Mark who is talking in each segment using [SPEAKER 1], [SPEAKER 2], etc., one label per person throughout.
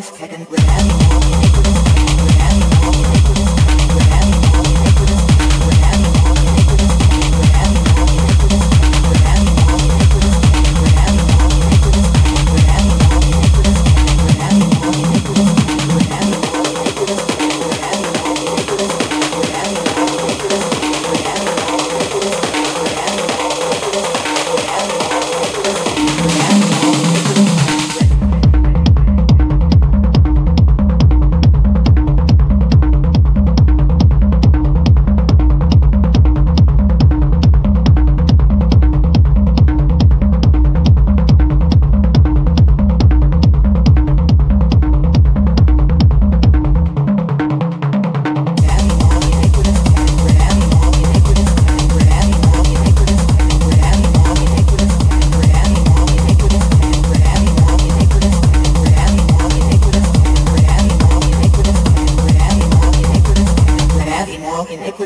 [SPEAKER 1] this second.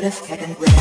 [SPEAKER 1] just getting ready.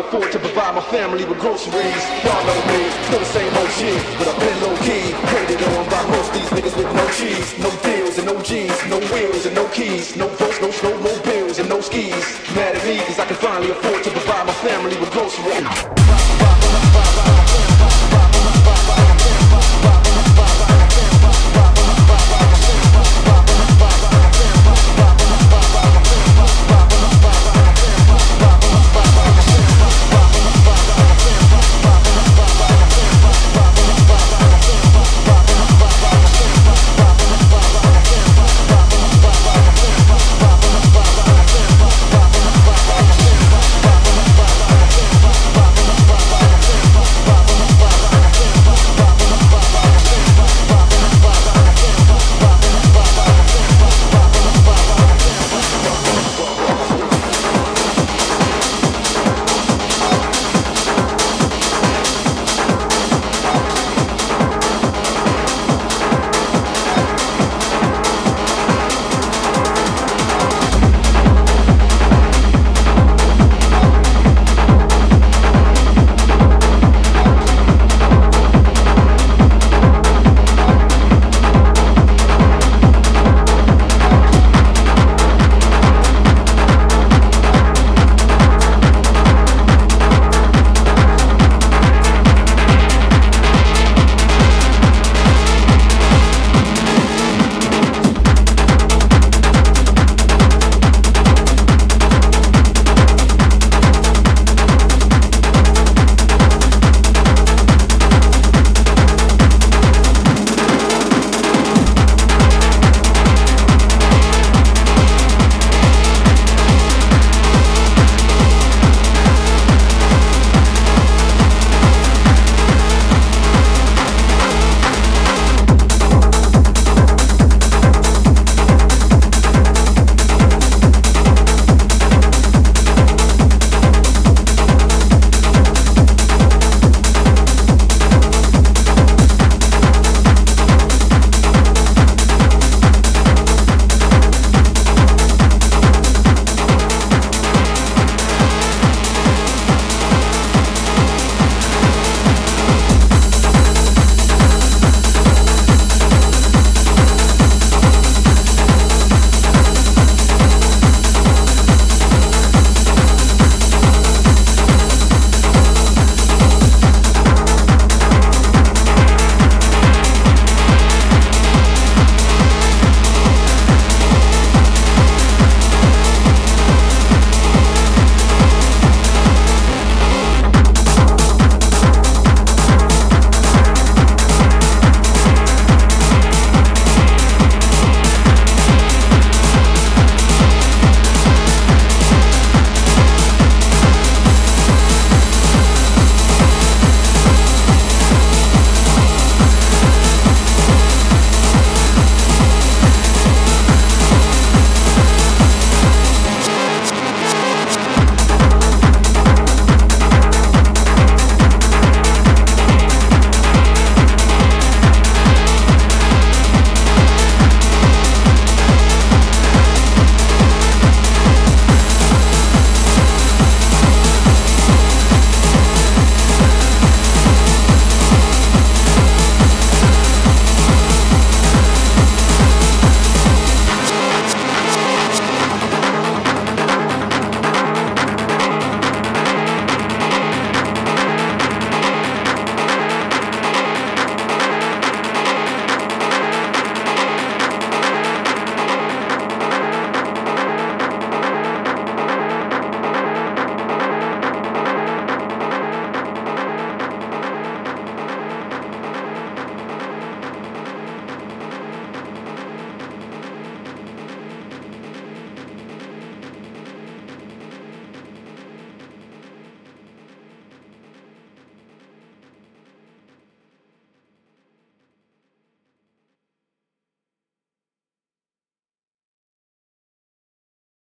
[SPEAKER 1] Afford to provide my family with groceries. Y'all know me, still the same old shit, but I've been low key. Hated on by most these niggas with no cheese, no deals and no G's, no wheels and no keys, no boats, no snowmobiles and no skis. Mad at me, cause I can finally afford to